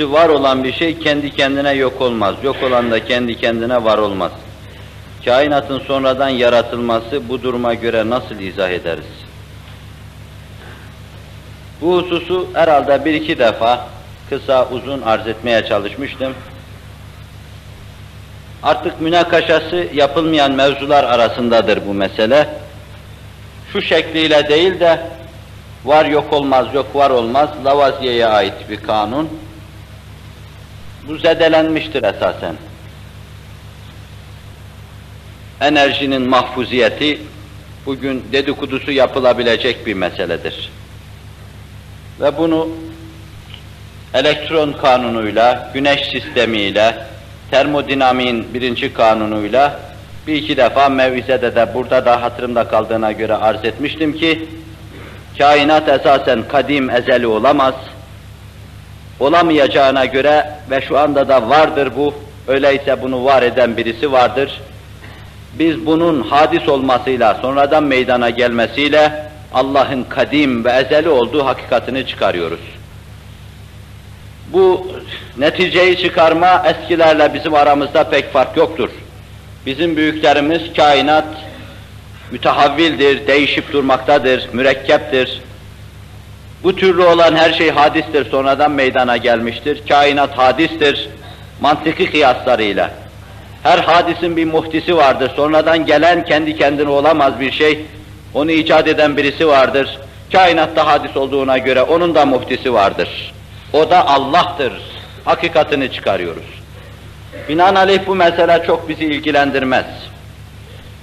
Var olan bir şey kendi kendine yok olmaz. Yok olan da kendi kendine var olmaz. Kainatın sonradan yaratılması bu duruma göre nasıl izah ederiz? Bu hususu herhalde bir iki defa kısa uzun arz etmeye çalışmıştım. Artık münakaşası yapılmayan mevzular arasındadır bu mesele. Şu şekliyle değil de var yok olmaz, yok var olmaz, Lavaziye'ye ait bir kanun bu zedelenmiştir esasen. Enerjinin mahfuziyeti bugün dedikodusu yapılabilecek bir meseledir. Ve bunu elektron kanunuyla, güneş sistemiyle, termodinamiğin birinci kanunuyla bir iki defa mevizede de burada da hatırımda kaldığına göre arz etmiştim ki kainat esasen kadim ezeli olamaz olamayacağına göre ve şu anda da vardır bu, öyleyse bunu var eden birisi vardır. Biz bunun hadis olmasıyla, sonradan meydana gelmesiyle Allah'ın kadim ve ezeli olduğu hakikatini çıkarıyoruz. Bu neticeyi çıkarma eskilerle bizim aramızda pek fark yoktur. Bizim büyüklerimiz kainat mütehavvildir, değişip durmaktadır, mürekkeptir, bu türlü olan her şey hadistir, sonradan meydana gelmiştir. Kainat hadistir, mantıki kıyaslarıyla. Her hadisin bir muhtisi vardır, sonradan gelen kendi kendine olamaz bir şey. Onu icat eden birisi vardır. Kainatta hadis olduğuna göre onun da muhtisi vardır. O da Allah'tır. Hakikatini çıkarıyoruz. Binaenaleyh bu mesele çok bizi ilgilendirmez.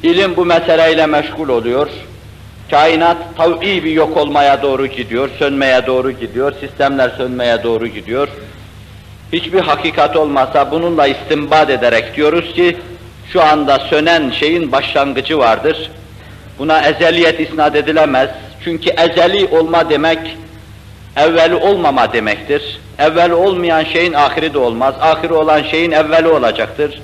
İlim bu meseleyle meşgul oluyor. Kainat tav'i bir yok olmaya doğru gidiyor, sönmeye doğru gidiyor, sistemler sönmeye doğru gidiyor. Hiçbir hakikat olmasa bununla istimbat ederek diyoruz ki, şu anda sönen şeyin başlangıcı vardır. Buna ezeliyet isnat edilemez. Çünkü ezeli olma demek, evveli olmama demektir. Evveli olmayan şeyin ahiri de olmaz, ahiri olan şeyin evveli olacaktır.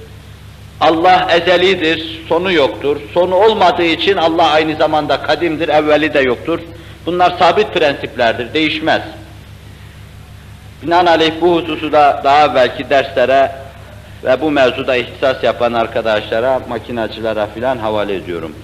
Allah ezelidir, sonu yoktur. Sonu olmadığı için Allah aynı zamanda kadimdir, evveli de yoktur. Bunlar sabit prensiplerdir, değişmez. Binaenaleyh bu hususu da daha belki derslere ve bu mevzuda ihtisas yapan arkadaşlara, makinacılara filan havale ediyorum.